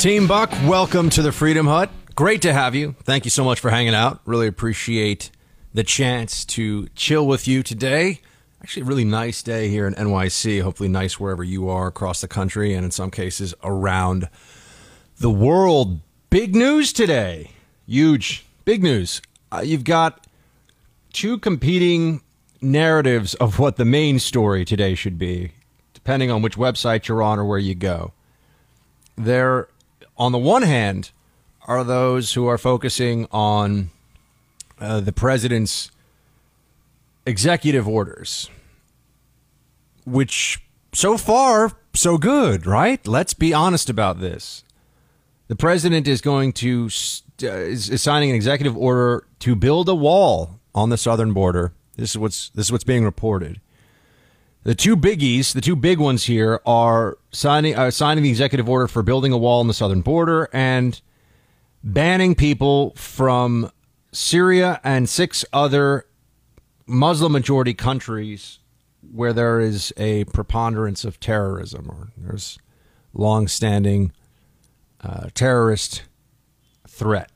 Team Buck, welcome to the Freedom Hut. Great to have you. Thank you so much for hanging out. Really appreciate the chance to chill with you today. Actually, a really nice day here in NYC. Hopefully, nice wherever you are across the country and in some cases around the world. Big news today. Huge. Big news. Uh, you've got two competing narratives of what the main story today should be, depending on which website you're on or where you go there, on the one hand, are those who are focusing on uh, the president's executive orders, which so far, so good, right? Let's be honest about this. The president is going to uh, is, signing an executive order to build a wall on the southern border. This is what's this is what's being reported. The two biggies, the two big ones here, are signing uh, signing the executive order for building a wall on the southern border and banning people from Syria and six other Muslim majority countries where there is a preponderance of terrorism or there's long-standing uh, terrorist threat.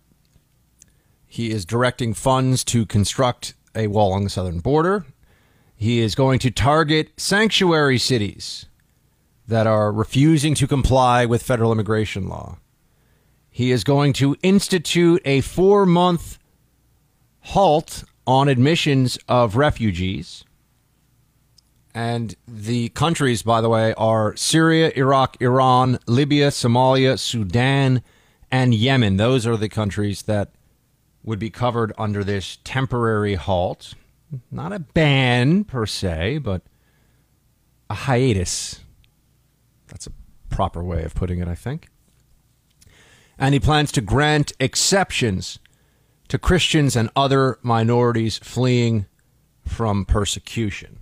He is directing funds to construct a wall on the southern border. He is going to target sanctuary cities that are refusing to comply with federal immigration law. He is going to institute a four month halt on admissions of refugees. And the countries, by the way, are Syria, Iraq, Iran, Libya, Somalia, Sudan, and Yemen. Those are the countries that would be covered under this temporary halt not a ban per se, but a hiatus. That's a proper way of putting it, I think. And he plans to grant exceptions to Christians and other minorities fleeing from persecution.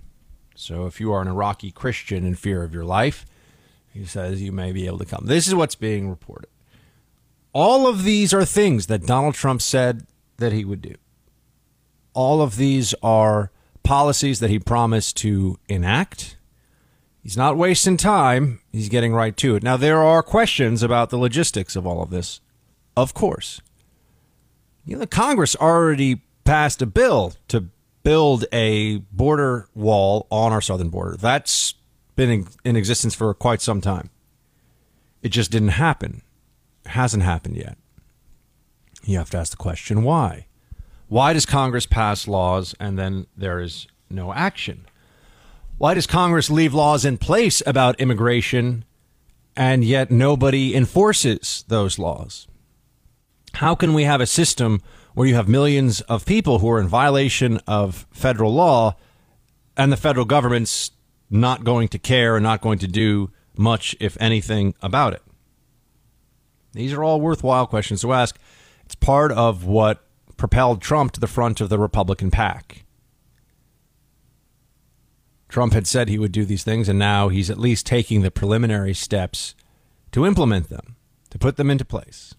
So if you are an Iraqi Christian in fear of your life, he says you may be able to come. This is what's being reported. All of these are things that Donald Trump said that he would do all of these are policies that he promised to enact. He's not wasting time. He's getting right to it. Now, there are questions about the logistics of all of this, of course. You know, the Congress already passed a bill to build a border wall on our southern border. That's been in, in existence for quite some time. It just didn't happen. It hasn't happened yet. You have to ask the question why? Why does Congress pass laws and then there is no action? Why does Congress leave laws in place about immigration and yet nobody enforces those laws? How can we have a system where you have millions of people who are in violation of federal law and the federal government's not going to care and not going to do much, if anything, about it? These are all worthwhile questions to ask. It's part of what propelled Trump to the front of the Republican pack. Trump had said he would do these things, and now he's at least taking the preliminary steps to implement them, to put them into place.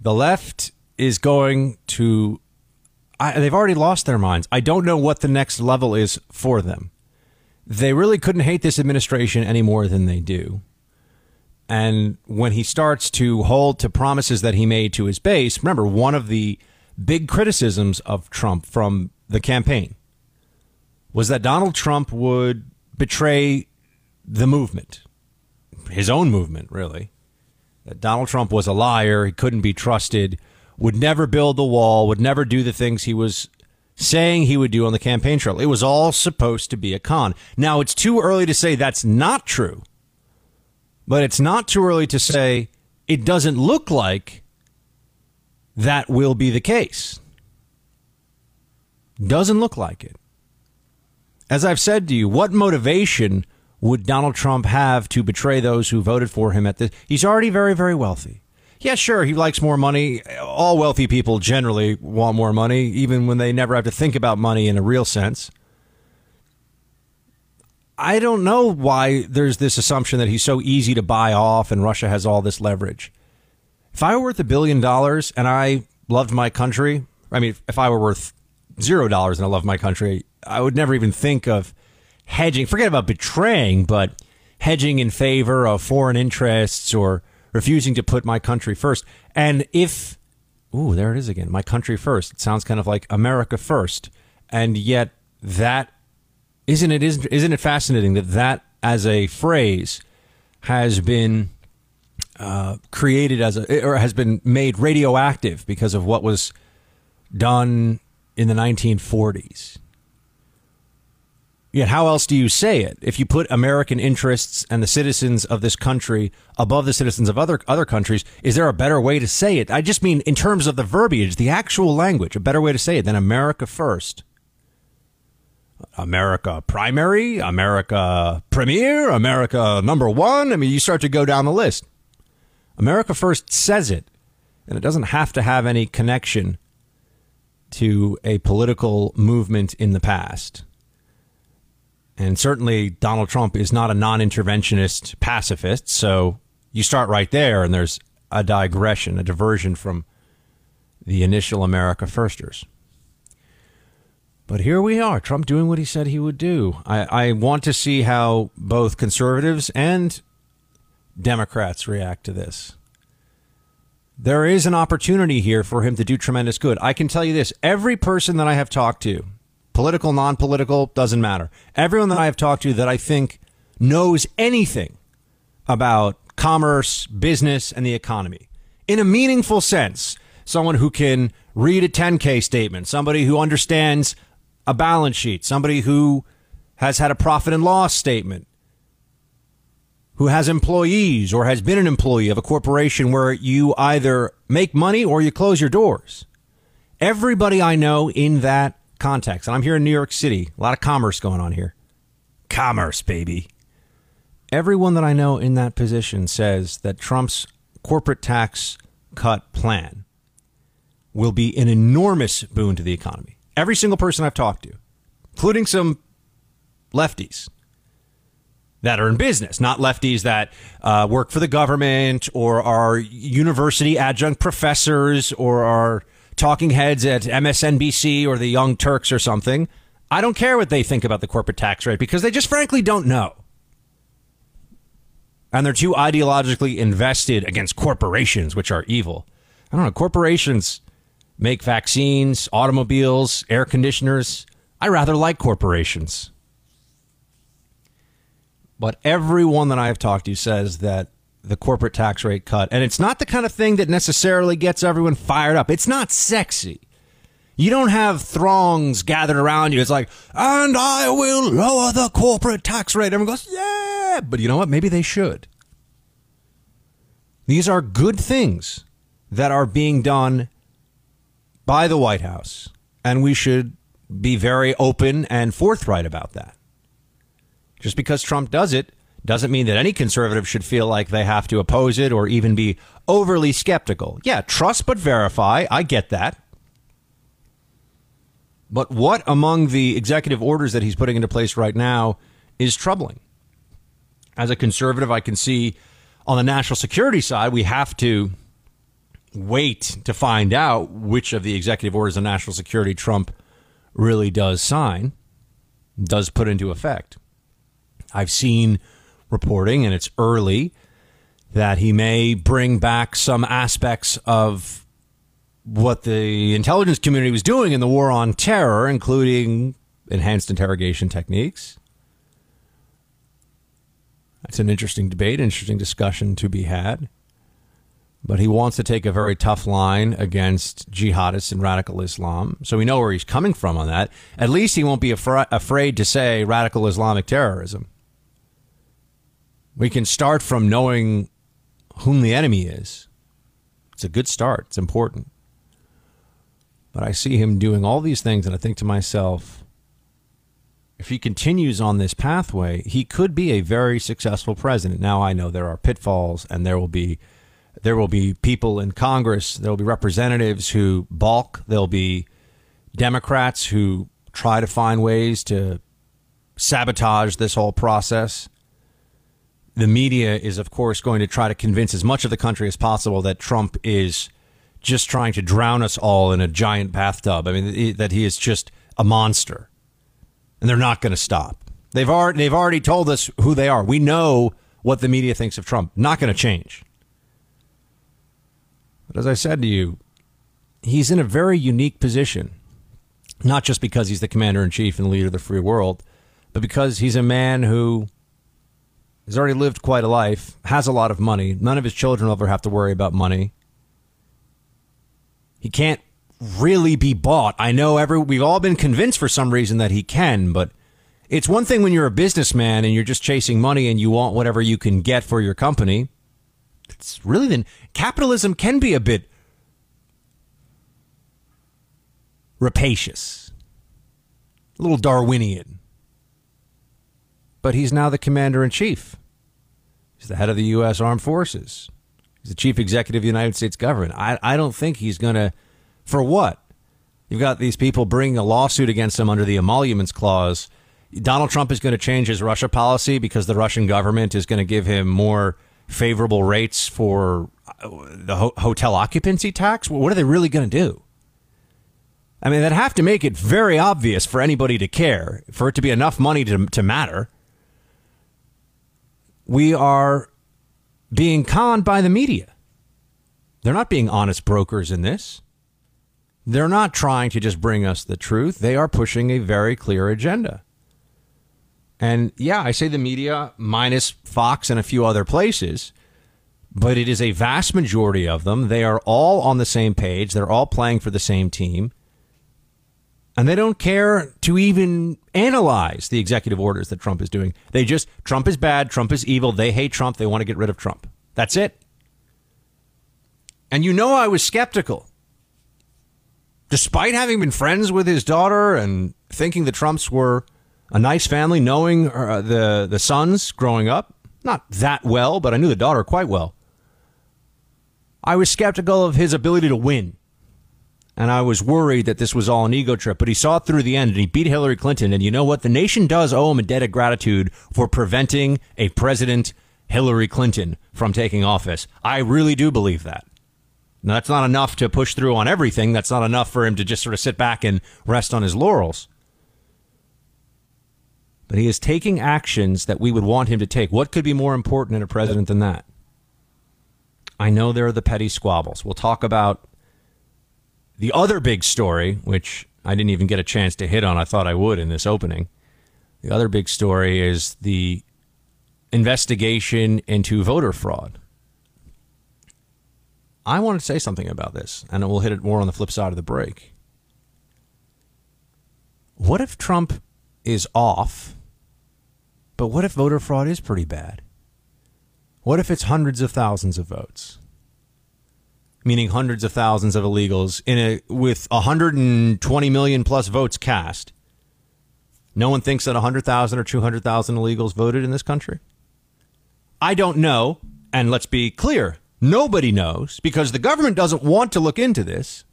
The left is going to, I, they've already lost their minds. I don't know what the next level is for them. They really couldn't hate this administration any more than they do. And when he starts to hold to promises that he made to his base, remember, one of the big criticisms of Trump from the campaign was that Donald Trump would betray the movement, his own movement, really. That Donald Trump was a liar, he couldn't be trusted, would never build the wall, would never do the things he was saying he would do on the campaign trail. It was all supposed to be a con. Now, it's too early to say that's not true, but it's not too early to say it doesn't look like that will be the case. Doesn't look like it. As I've said to you, what motivation would Donald Trump have to betray those who voted for him at this? He's already very, very wealthy. Yeah, sure, he likes more money. All wealthy people generally want more money, even when they never have to think about money in a real sense. I don't know why there's this assumption that he's so easy to buy off and Russia has all this leverage. If I were worth a billion dollars and I loved my country, I mean, if I were worth zero dollars and I loved my country, I would never even think of hedging. Forget about betraying, but hedging in favor of foreign interests or refusing to put my country first. And if, ooh, there it is again, my country first. It sounds kind of like America first. And yet that isn't it isn't, isn't it fascinating that that as a phrase has been uh, created as a or has been made radioactive because of what was done in the 1940s. Yet, how else do you say it? If you put American interests and the citizens of this country above the citizens of other other countries, is there a better way to say it? I just mean in terms of the verbiage, the actual language, a better way to say it than America first. America primary, America premier, America number one. I mean, you start to go down the list. America first says it, and it doesn't have to have any connection to a political movement in the past. And certainly Donald Trump is not a non interventionist pacifist. So you start right there, and there's a digression, a diversion from the initial America Firsters. But here we are, Trump doing what he said he would do. I, I want to see how both conservatives and Democrats react to this. There is an opportunity here for him to do tremendous good. I can tell you this every person that I have talked to, political, non political, doesn't matter. Everyone that I have talked to that I think knows anything about commerce, business, and the economy in a meaningful sense, someone who can read a 10K statement, somebody who understands a balance sheet, somebody who has had a profit and loss statement, who has employees or has been an employee of a corporation where you either make money or you close your doors. Everybody I know in that context. And I'm here in New York City. A lot of commerce going on here. Commerce, baby. Everyone that I know in that position says that Trump's corporate tax cut plan will be an enormous boon to the economy. Every single person I've talked to, including some lefties that are in business, not lefties that uh, work for the government or are university adjunct professors or are talking heads at MSNBC or the Young Turks or something. I don't care what they think about the corporate tax rate because they just frankly don't know. And they're too ideologically invested against corporations, which are evil. I don't know. Corporations make vaccines, automobiles, air conditioners. I rather like corporations. But everyone that I have talked to says that the corporate tax rate cut. And it's not the kind of thing that necessarily gets everyone fired up. It's not sexy. You don't have throngs gathered around you. It's like, and I will lower the corporate tax rate. Everyone goes, yeah. But you know what? Maybe they should. These are good things that are being done by the White House. And we should be very open and forthright about that. Just because Trump does it doesn't mean that any conservative should feel like they have to oppose it or even be overly skeptical. Yeah, trust but verify. I get that. But what among the executive orders that he's putting into place right now is troubling? As a conservative, I can see on the national security side, we have to wait to find out which of the executive orders of national security Trump really does sign, does put into effect. I've seen reporting, and it's early, that he may bring back some aspects of what the intelligence community was doing in the war on terror, including enhanced interrogation techniques. That's an interesting debate, interesting discussion to be had. But he wants to take a very tough line against jihadists and radical Islam. So we know where he's coming from on that. At least he won't be afra- afraid to say radical Islamic terrorism. We can start from knowing whom the enemy is. It's a good start. It's important. But I see him doing all these things, and I think to myself, if he continues on this pathway, he could be a very successful president. Now I know there are pitfalls and there will be there will be people in Congress, there will be representatives who balk, there'll be Democrats who try to find ways to sabotage this whole process. The media is of course going to try to convince as much of the country as possible that Trump is just trying to drown us all in a giant bathtub. I mean that he is just a monster and they're not going to stop. They've already they've already told us who they are. We know what the media thinks of Trump. Not going to change. But as I said to you, he's in a very unique position, not just because he's the commander in chief and leader of the free world, but because he's a man who has already lived quite a life, has a lot of money. None of his children will ever have to worry about money. He can't really be bought. I know every we've all been convinced for some reason that he can, but it's one thing when you're a businessman and you're just chasing money and you want whatever you can get for your company. It's really then capitalism can be a bit rapacious, a little Darwinian. But he's now the commander in chief. He's the head of the U.S. Armed Forces. He's the chief executive of the United States government. I, I don't think he's going to for what? You've got these people bringing a lawsuit against him under the emoluments clause. Donald Trump is going to change his Russia policy because the Russian government is going to give him more favorable rates for uh, the ho- hotel occupancy tax. What are they really going to do? I mean, they'd have to make it very obvious for anybody to care, for it to be enough money to, to matter. We are being conned by the media. They're not being honest brokers in this. They're not trying to just bring us the truth. They are pushing a very clear agenda. And yeah, I say the media minus Fox and a few other places, but it is a vast majority of them. They are all on the same page. They're all playing for the same team. And they don't care to even analyze the executive orders that Trump is doing. They just, Trump is bad, Trump is evil, they hate Trump, they want to get rid of Trump. That's it. And you know, I was skeptical despite having been friends with his daughter and thinking the Trumps were a nice family, knowing uh, the the sons growing up, not that well, but I knew the daughter quite well. I was skeptical of his ability to win. And I was worried that this was all an ego trip, but he saw it through the end and he beat Hillary Clinton. And you know what? The nation does owe him a debt of gratitude for preventing a president, Hillary Clinton, from taking office. I really do believe that. Now, that's not enough to push through on everything. That's not enough for him to just sort of sit back and rest on his laurels. But he is taking actions that we would want him to take. What could be more important in a president than that? I know there are the petty squabbles. We'll talk about the other big story, which I didn't even get a chance to hit on. I thought I would in this opening. The other big story is the investigation into voter fraud. I want to say something about this, and we'll hit it more on the flip side of the break. What if Trump is off, but what if voter fraud is pretty bad? What if it's hundreds of thousands of votes? Meaning hundreds of thousands of illegals in a with 120 million plus votes cast. No one thinks that 100,000 or 200,000 illegals voted in this country? I don't know, and let's be clear, Nobody knows because the government doesn't want to look into this.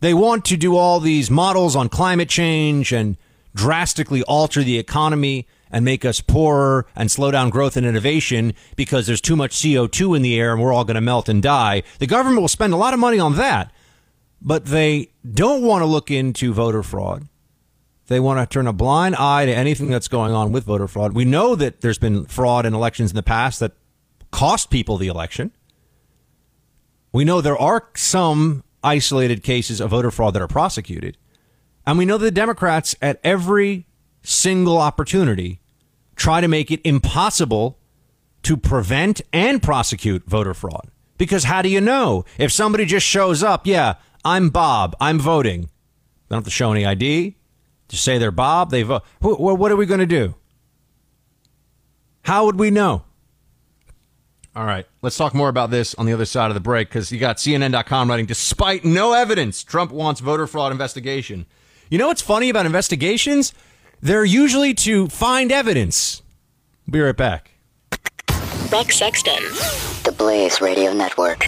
They want to do all these models on climate change and drastically alter the economy and make us poorer and slow down growth and innovation because there's too much CO2 in the air and we're all going to melt and die. The government will spend a lot of money on that, but they don't want to look into voter fraud. They want to turn a blind eye to anything that's going on with voter fraud. We know that there's been fraud in elections in the past that cost people the election. We know there are some isolated cases of voter fraud that are prosecuted. And we know the Democrats, at every single opportunity, try to make it impossible to prevent and prosecute voter fraud. Because how do you know? If somebody just shows up, yeah, I'm Bob, I'm voting. They don't have to show any ID. Just say they're Bob, they vote. What are we going to do? How would we know? All right. Let's talk more about this on the other side of the break because you got CNN.com writing, despite no evidence, Trump wants voter fraud investigation. You know what's funny about investigations? They're usually to find evidence. Be right back. Buck Sexton. The Blaze Radio Network.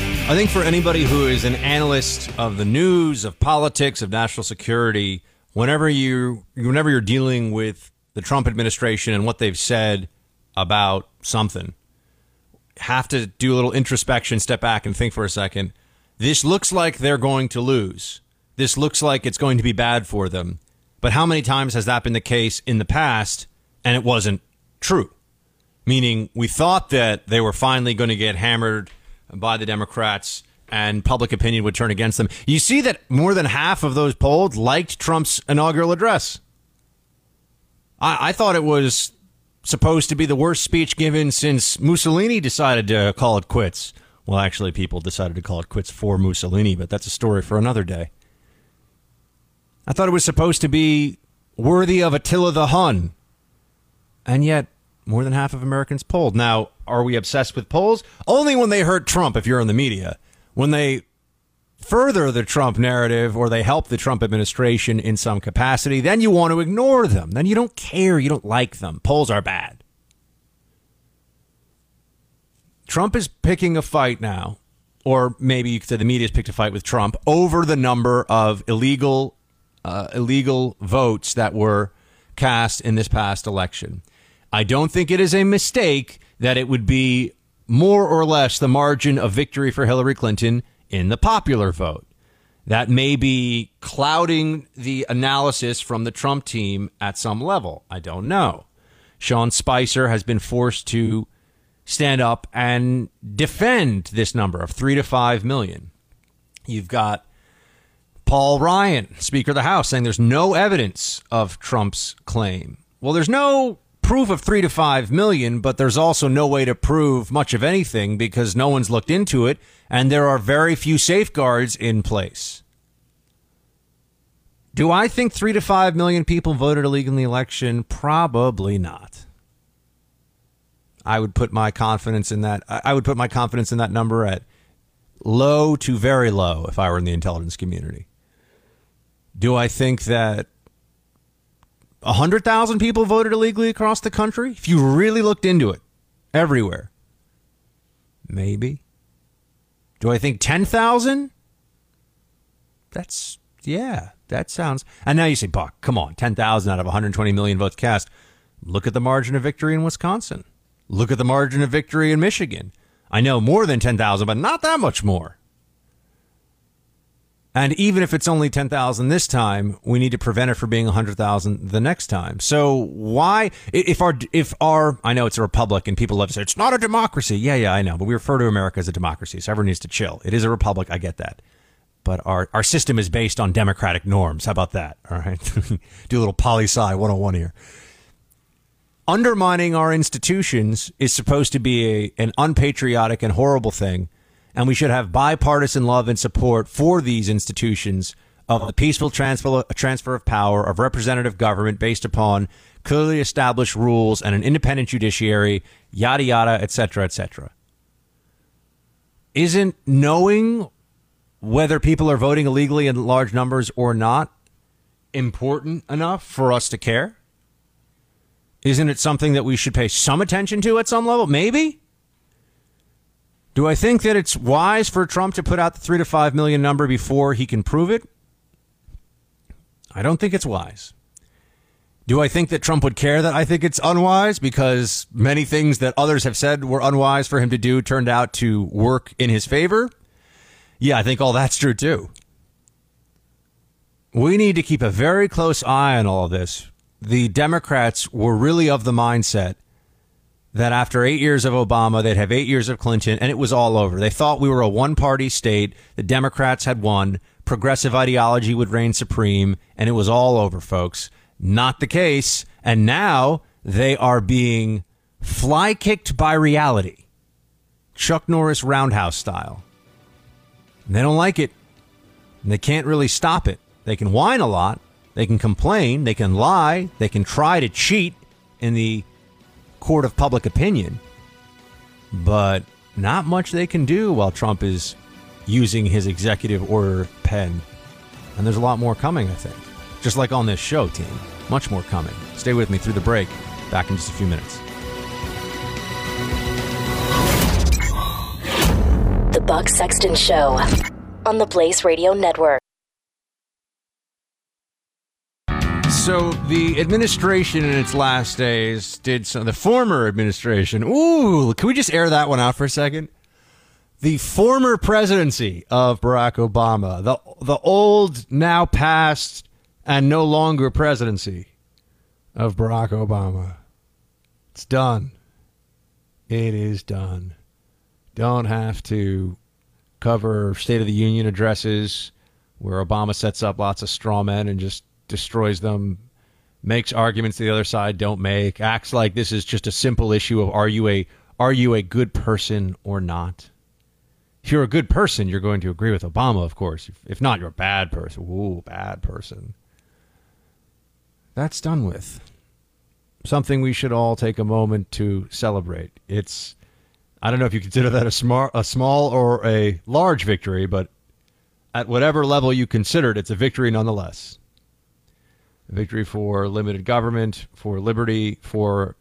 I think for anybody who is an analyst of the news, of politics, of national security, whenever you whenever you're dealing with the Trump administration and what they've said about something, have to do a little introspection, step back and think for a second. This looks like they're going to lose. This looks like it's going to be bad for them. But how many times has that been the case in the past and it wasn't true? Meaning we thought that they were finally going to get hammered by the Democrats and public opinion would turn against them. You see that more than half of those polled liked Trump's inaugural address. I, I thought it was supposed to be the worst speech given since Mussolini decided to call it quits. Well, actually, people decided to call it quits for Mussolini, but that's a story for another day. I thought it was supposed to be worthy of Attila the Hun. And yet, more than half of Americans polled. Now, are we obsessed with polls? Only when they hurt Trump, if you're in the media. When they further the Trump narrative or they help the Trump administration in some capacity, then you want to ignore them. Then you don't care. You don't like them. Polls are bad. Trump is picking a fight now, or maybe you could say the media has picked a fight with Trump over the number of illegal, uh, illegal votes that were cast in this past election. I don't think it is a mistake that it would be more or less the margin of victory for Hillary Clinton in the popular vote. That may be clouding the analysis from the Trump team at some level. I don't know. Sean Spicer has been forced to stand up and defend this number of three to five million. You've got Paul Ryan, Speaker of the House, saying there's no evidence of Trump's claim. Well, there's no proof of three to five million, but there's also no way to prove much of anything because no one's looked into it, and there are very few safeguards in place. Do I think three to five million people voted illegally in the election? Probably not. I would put my confidence in that. I would put my confidence in that number at low to very low if I were in the intelligence community. Do I think that 100,000 people voted illegally across the country? If you really looked into it, everywhere. Maybe. Do I think 10,000? That's, yeah, that sounds. And now you say, Buck, come on, 10,000 out of 120 million votes cast. Look at the margin of victory in Wisconsin. Look at the margin of victory in Michigan. I know more than 10,000, but not that much more. And even if it's only 10,000 this time, we need to prevent it from being 100,000 the next time. So why, if our, if our, I know it's a republic and people love to say it's not a democracy. Yeah, yeah, I know. But we refer to America as a democracy. So everyone needs to chill. It is a republic. I get that. But our, our system is based on democratic norms. How about that? All right. Do a little poli sci 101 here. Undermining our institutions is supposed to be a, an unpatriotic and horrible thing and we should have bipartisan love and support for these institutions of the peaceful transfer, transfer of power of representative government based upon clearly established rules and an independent judiciary, yada yada, et cetera, et cetera. Isn't knowing whether people are voting illegally in large numbers or not important enough for us to care? Isn't it something that we should pay some attention to at some level? Maybe. Do I think that it's wise for Trump to put out the three to five million number before he can prove it? I don't think it's wise. Do I think that Trump would care that I think it's unwise because many things that others have said were unwise for him to do turned out to work in his favor? Yeah, I think all that's true too. We need to keep a very close eye on all of this. The Democrats were really of the mindset that after eight years of Obama, they'd have eight years of Clinton, and it was all over. They thought we were a one party state. The Democrats had won. Progressive ideology would reign supreme, and it was all over, folks. Not the case. And now they are being fly kicked by reality. Chuck Norris roundhouse style. And they don't like it. And they can't really stop it. They can whine a lot. They can complain. They can lie. They can try to cheat in the court of public opinion. But not much they can do while Trump is using his executive order pen. And there's a lot more coming, I think. Just like on this show, team. Much more coming. Stay with me through the break. Back in just a few minutes. The Buck Sexton Show on the Blaze Radio Network. So the administration in its last days did some. The former administration. Ooh, can we just air that one out for a second? The former presidency of Barack Obama, the the old, now past, and no longer presidency of Barack Obama. It's done. It is done. Don't have to cover State of the Union addresses where Obama sets up lots of straw men and just destroys them, makes arguments the other side don't make, acts like this is just a simple issue of are you a are you a good person or not? If you're a good person, you're going to agree with Obama, of course. If, not, you're a bad person. Ooh, bad person. That's done with. Something we should all take a moment to celebrate. It's I don't know if you consider that a small, a small or a large victory, but at whatever level you consider it, it's a victory nonetheless. Victory for limited government, for liberty, for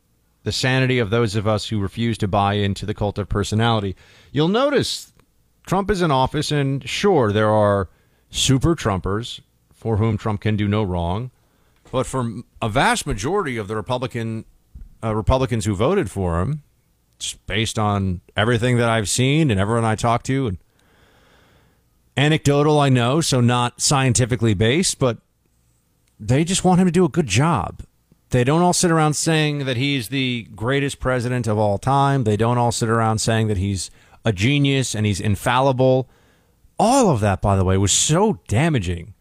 the sanity of those of us who refuse to buy into the cult of personality. You'll notice Trump is in office, and sure, there are super Trumpers for whom Trump can do no wrong, but for a vast majority of the Republican uh, Republicans who voted for him, just based on everything that I've seen and everyone I talk to, and anecdotal, I know, so not scientifically based, but they just want him to do a good job. They don't all sit around saying that he's the greatest president of all time. They don't all sit around saying that he's a genius and he's infallible. All of that, by the way, was so damaging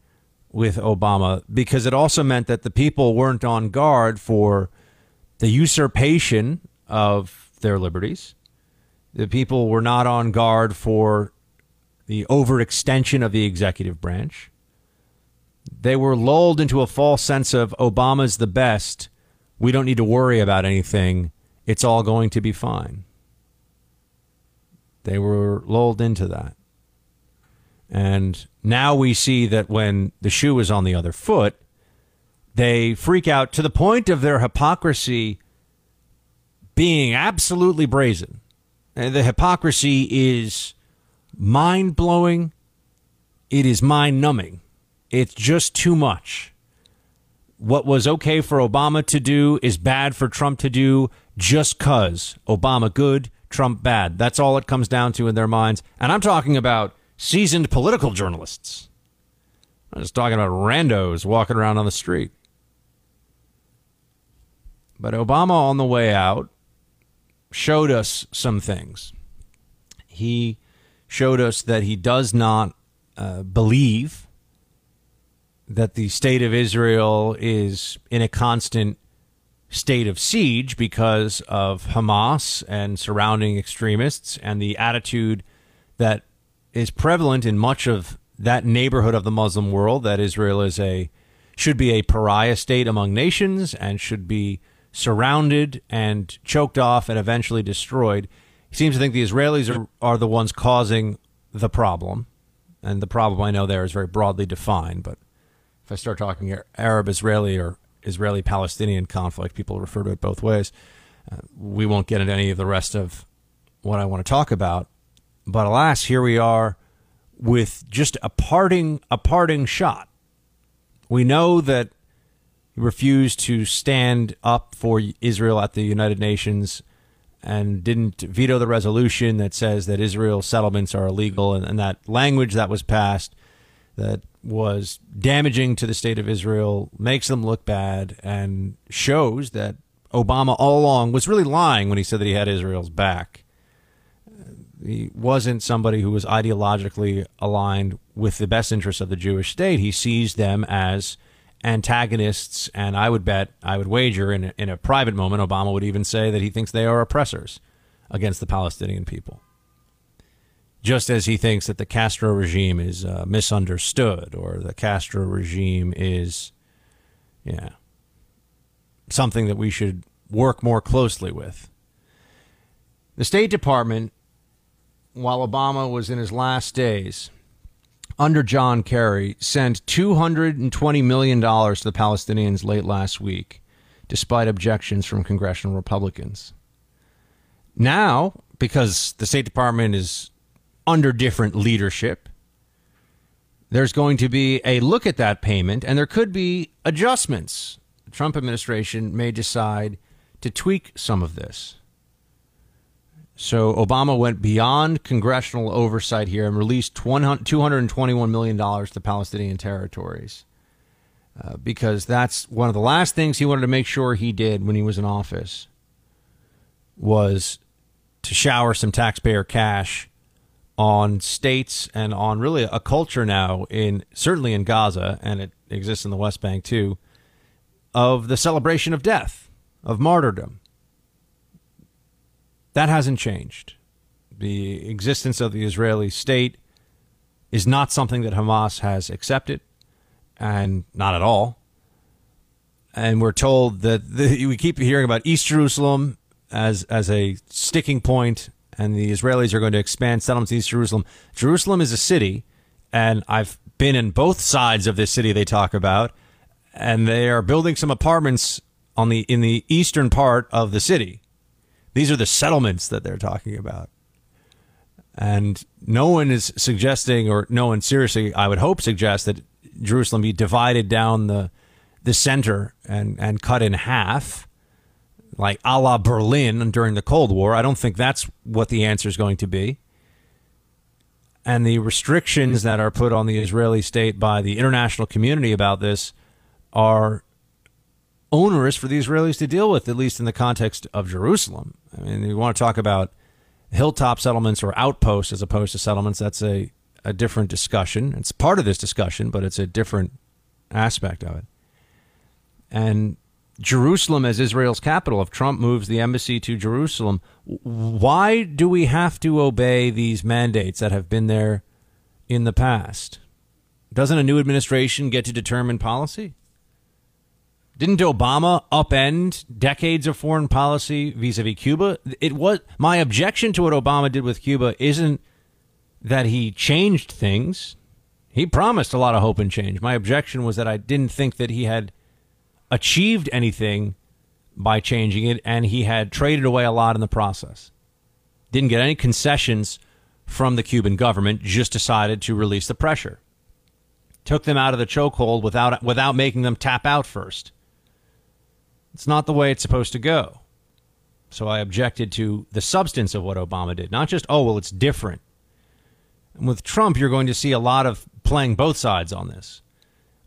with Obama because it also meant that the people weren't on guard for the usurpation of their liberties. The people were not on guard for the overextension of the executive branch. They were lulled into a false sense of Obama's the best. We don't need to worry about anything. It's all going to be fine. They were lulled into that. And now we see that when the shoe is on the other foot, they freak out to the point of their hypocrisy being absolutely brazen. And the hypocrisy is mind blowing, it is mind numbing. It's just too much. What was okay for Obama to do is bad for Trump to do just because Obama good, Trump bad. That's all it comes down to in their minds. And I'm talking about seasoned political journalists. I'm just talking about randos walking around on the street. But Obama on the way out showed us some things. He showed us that he does not uh, believe that the state of Israel is in a constant state of siege because of Hamas and surrounding extremists and the attitude that is prevalent in much of that neighborhood of the Muslim world that Israel is a should be a pariah state among nations and should be surrounded and choked off and eventually destroyed. He seems to think the Israelis are, are the ones causing the problem. And the problem I know there is very broadly defined. But if I start talking Arab Israeli or Israeli Palestinian conflict, people refer to it both ways. Uh, we won't get into any of the rest of what I want to talk about. But alas, here we are with just a parting a parting shot. We know that he refused to stand up for Israel at the United Nations and didn't veto the resolution that says that Israel settlements are illegal and, and that language that was passed that was damaging to the state of Israel makes them look bad and shows that Obama all along was really lying when he said that he had Israel's back. He wasn't somebody who was ideologically aligned with the best interests of the Jewish state. He sees them as antagonists, and I would bet, I would wager in a, in a private moment, Obama would even say that he thinks they are oppressors against the Palestinian people. Just as he thinks that the Castro regime is uh, misunderstood or the Castro regime is, yeah, something that we should work more closely with. The State Department, while Obama was in his last days, under John Kerry, sent $220 million to the Palestinians late last week, despite objections from congressional Republicans. Now, because the State Department is under different leadership, there's going to be a look at that payment, and there could be adjustments. The Trump administration may decide to tweak some of this. So Obama went beyond congressional oversight here and released $221 million to Palestinian territories uh, because that's one of the last things he wanted to make sure he did when he was in office was to shower some taxpayer cash on states and on really a culture now in certainly in Gaza and it exists in the West Bank too of the celebration of death of martyrdom that hasn't changed. The existence of the Israeli state is not something that Hamas has accepted, and not at all. And we're told that the, we keep hearing about East Jerusalem as as a sticking point, and the Israelis are going to expand settlements in East Jerusalem. Jerusalem is a city, and I've been in both sides of this city they talk about, and they are building some apartments on the in the eastern part of the city these are the settlements that they're talking about. And no one is suggesting, or no one seriously, I would hope, suggests that Jerusalem be divided down the the center and, and cut in half, like a la Berlin during the Cold War. I don't think that's what the answer is going to be. And the restrictions that are put on the Israeli state by the international community about this are onerous for the Israelis to deal with, at least in the context of Jerusalem. I mean, you want to talk about hilltop settlements or outposts as opposed to settlements, that's a, a different discussion. It's part of this discussion, but it's a different aspect of it. And Jerusalem as Israel's capital, if Trump moves the embassy to Jerusalem, why do we have to obey these mandates that have been there in the past? Doesn't a new administration get to determine policy? Didn't Obama upend decades of foreign policy vis-a-vis Cuba? It was my objection to what Obama did with Cuba isn't that he changed things. He promised a lot of hope and change. My objection was that I didn't think that he had achieved anything by changing it and he had traded away a lot in the process. Didn't get any concessions from the Cuban government, just decided to release the pressure. Took them out of the chokehold without without making them tap out first. It's not the way it's supposed to go. So I objected to the substance of what Obama did, not just, oh, well, it's different. And with Trump, you're going to see a lot of playing both sides on this.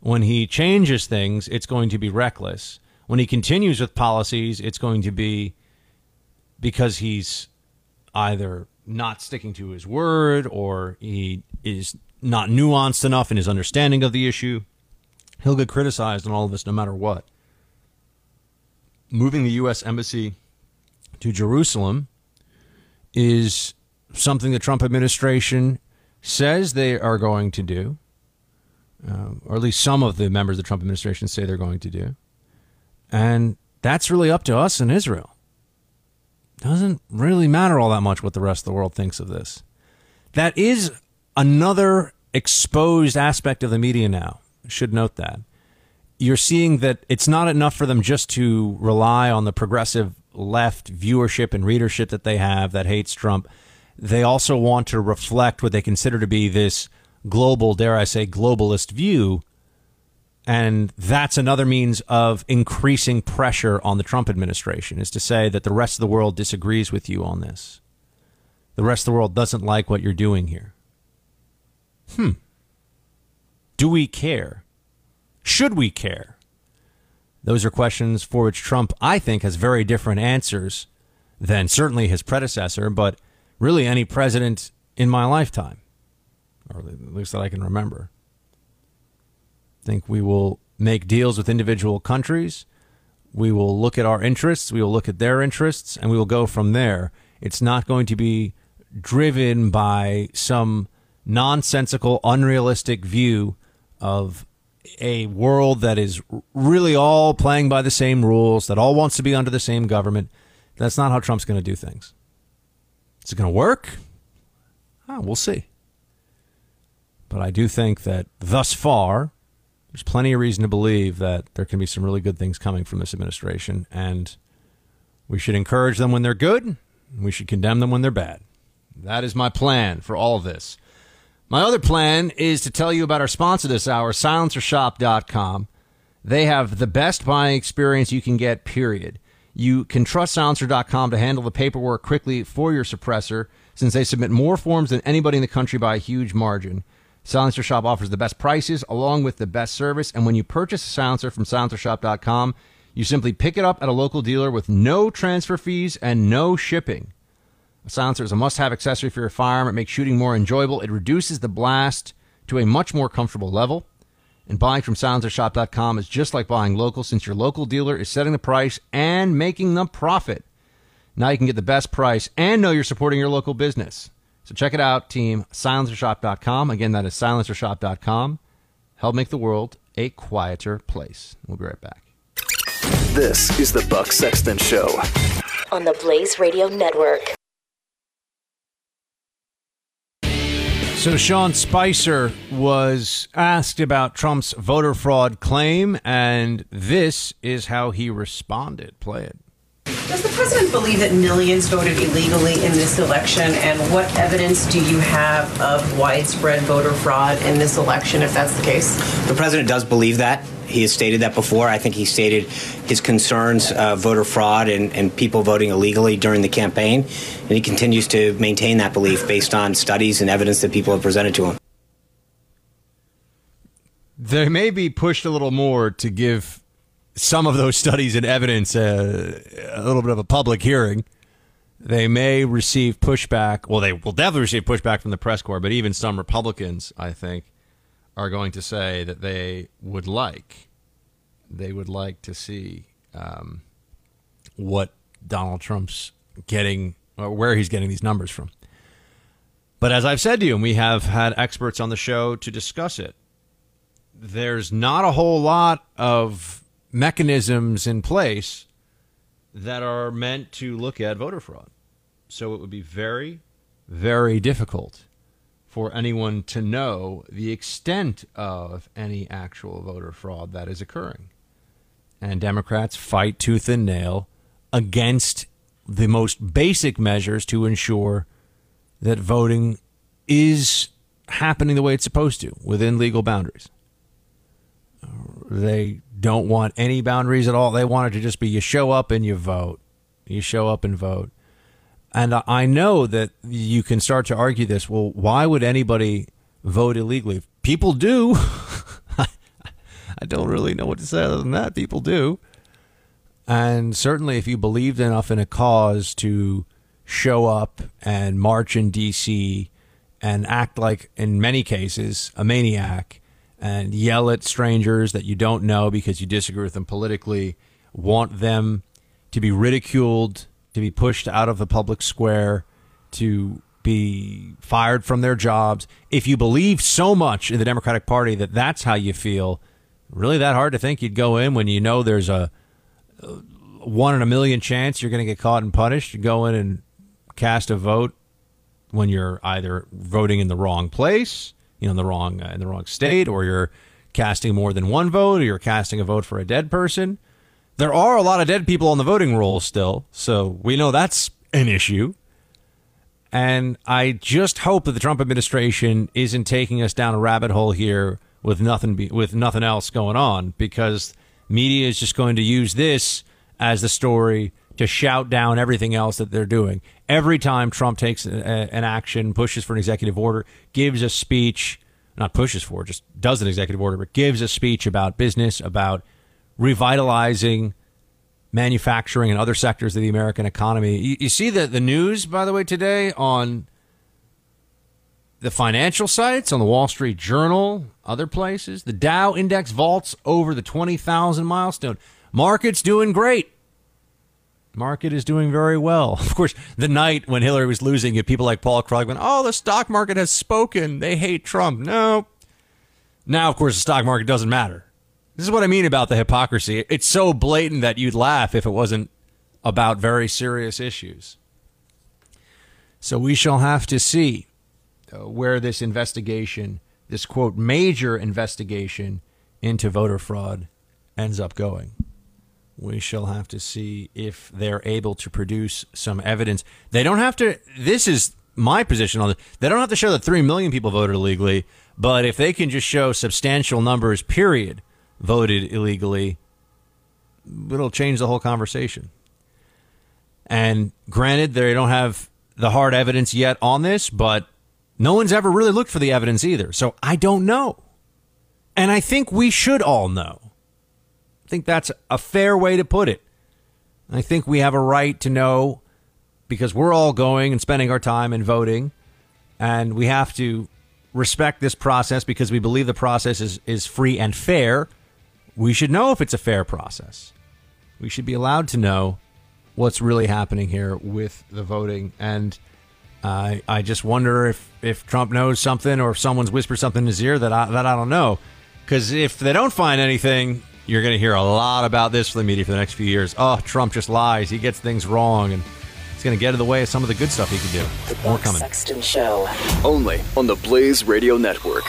When he changes things, it's going to be reckless. When he continues with policies, it's going to be because he's either not sticking to his word or he is not nuanced enough in his understanding of the issue. He'll get criticized on all of this no matter what moving the U.S. Embassy to Jerusalem is something the Trump administration says they are going to do, uh, or at least some of the members of the Trump administration say they're going to do. And that's really up to us in Israel. Doesn't really matter all that much what the rest of the world thinks of this. That is another exposed aspect of the media now. Should note that you're seeing that it's not enough for them just to rely on the progressive left viewership and readership that they have that hates Trump. They also want to reflect what they consider to be this global, dare I say, globalist view. And that's another means of increasing pressure on the Trump administration is to say that the rest of the world disagrees with you on this. The rest of the world doesn't like what you're doing here. Hmm. Do we care? Should we care? Those are questions for which Trump, I think, has very different answers than certainly his predecessor, but really any president in my lifetime, or at least that I can remember. Think we will make deals with individual countries. We will look at our interests, we will look at their interests, and we will go from there. It's not going to be driven by some nonsensical, unrealistic view of a world that is really all playing by the same rules, that all wants to be under the same government. That's not how Trump's going to do things. Is it going to work? Oh, we'll see. But I do think that thus far, there's plenty of reason to believe that there can be some really good things coming from this administration. And we should encourage them when they're good, we should condemn them when they're bad. That is my plan for all of this. My other plan is to tell you about our sponsor this hour, silencershop.com. They have the best buying experience you can get, period. You can trust silencer.com to handle the paperwork quickly for your suppressor since they submit more forms than anybody in the country by a huge margin. Silencer Shop offers the best prices along with the best service. And when you purchase a silencer from silencershop.com, you simply pick it up at a local dealer with no transfer fees and no shipping. A silencer is a must have accessory for your firearm. It makes shooting more enjoyable. It reduces the blast to a much more comfortable level. And buying from silencershop.com is just like buying local since your local dealer is setting the price and making the profit. Now you can get the best price and know you're supporting your local business. So check it out, team. Silencershop.com. Again, that is silencershop.com. Help make the world a quieter place. We'll be right back. This is the Buck Sexton Show. On the Blaze Radio Network. So Sean Spicer was asked about Trump's voter fraud claim, and this is how he responded. Play it. Does the president believe that millions voted illegally in this election? And what evidence do you have of widespread voter fraud in this election, if that's the case? The president does believe that. He has stated that before. I think he stated his concerns uh, voter fraud and, and people voting illegally during the campaign. And he continues to maintain that belief based on studies and evidence that people have presented to him. They may be pushed a little more to give some of those studies and evidence uh, a little bit of a public hearing. They may receive pushback. Well, they will definitely receive pushback from the press corps, but even some Republicans, I think, are going to say that they would like, they would like to see um, what Donald Trump's getting, or where he's getting these numbers from. But as I've said to you, and we have had experts on the show to discuss it, there's not a whole lot of mechanisms in place that are meant to look at voter fraud. So it would be very, very difficult for anyone to know the extent of any actual voter fraud that is occurring. And Democrats fight tooth and nail against the most basic measures to ensure that voting is happening the way it's supposed to within legal boundaries. They don't want any boundaries at all. They want it to just be you show up and you vote. You show up and vote. And I know that you can start to argue this. Well, why would anybody vote illegally? People do. I don't really know what to say other than that. People do. And certainly, if you believed enough in a cause to show up and march in D.C. and act like, in many cases, a maniac and yell at strangers that you don't know because you disagree with them politically, want them to be ridiculed, to be pushed out of the public square, to be fired from their jobs. If you believe so much in the Democratic Party that that's how you feel, really that hard to think you'd go in when you know there's a one in a million chance you're going to get caught and punished. You go in and cast a vote when you're either voting in the wrong place you know, in the wrong uh, in the wrong state, or you're casting more than one vote, or you're casting a vote for a dead person. There are a lot of dead people on the voting rolls still, so we know that's an issue. And I just hope that the Trump administration isn't taking us down a rabbit hole here with nothing be, with nothing else going on, because media is just going to use this as the story to shout down everything else that they're doing. Every time Trump takes a, an action, pushes for an executive order, gives a speech, not pushes for, just does an executive order, but gives a speech about business, about revitalizing manufacturing and other sectors of the American economy. You, you see the, the news, by the way, today on the financial sites, on the Wall Street Journal, other places. The Dow index vaults over the 20,000 milestone. Market's doing great. Market is doing very well. Of course, the night when Hillary was losing it, people like Paul Krugman, oh, the stock market has spoken. They hate Trump. No. Now, of course, the stock market doesn't matter. This is what I mean about the hypocrisy. It's so blatant that you'd laugh if it wasn't about very serious issues. So we shall have to see uh, where this investigation, this quote, major investigation into voter fraud ends up going. We shall have to see if they're able to produce some evidence. They don't have to, this is my position on it. They don't have to show that 3 million people voted illegally, but if they can just show substantial numbers, period, voted illegally, it'll change the whole conversation. And granted, they don't have the hard evidence yet on this, but no one's ever really looked for the evidence either. So I don't know. And I think we should all know. Think that's a fair way to put it. I think we have a right to know because we're all going and spending our time and voting, and we have to respect this process because we believe the process is, is free and fair. We should know if it's a fair process. We should be allowed to know what's really happening here with the voting. And I I just wonder if, if Trump knows something or if someone's whispered something in his ear that I, that I don't know. Because if they don't find anything, you're going to hear a lot about this from the media for the next few years. Oh, Trump just lies. He gets things wrong. And it's going to get in the way of some of the good stuff he can do. The More Buck coming. Sexton Show. Only on the Blaze Radio Network.